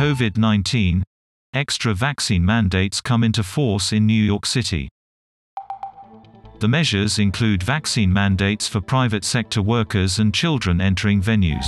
COVID 19 extra vaccine mandates come into force in New York City. The measures include vaccine mandates for private sector workers and children entering venues.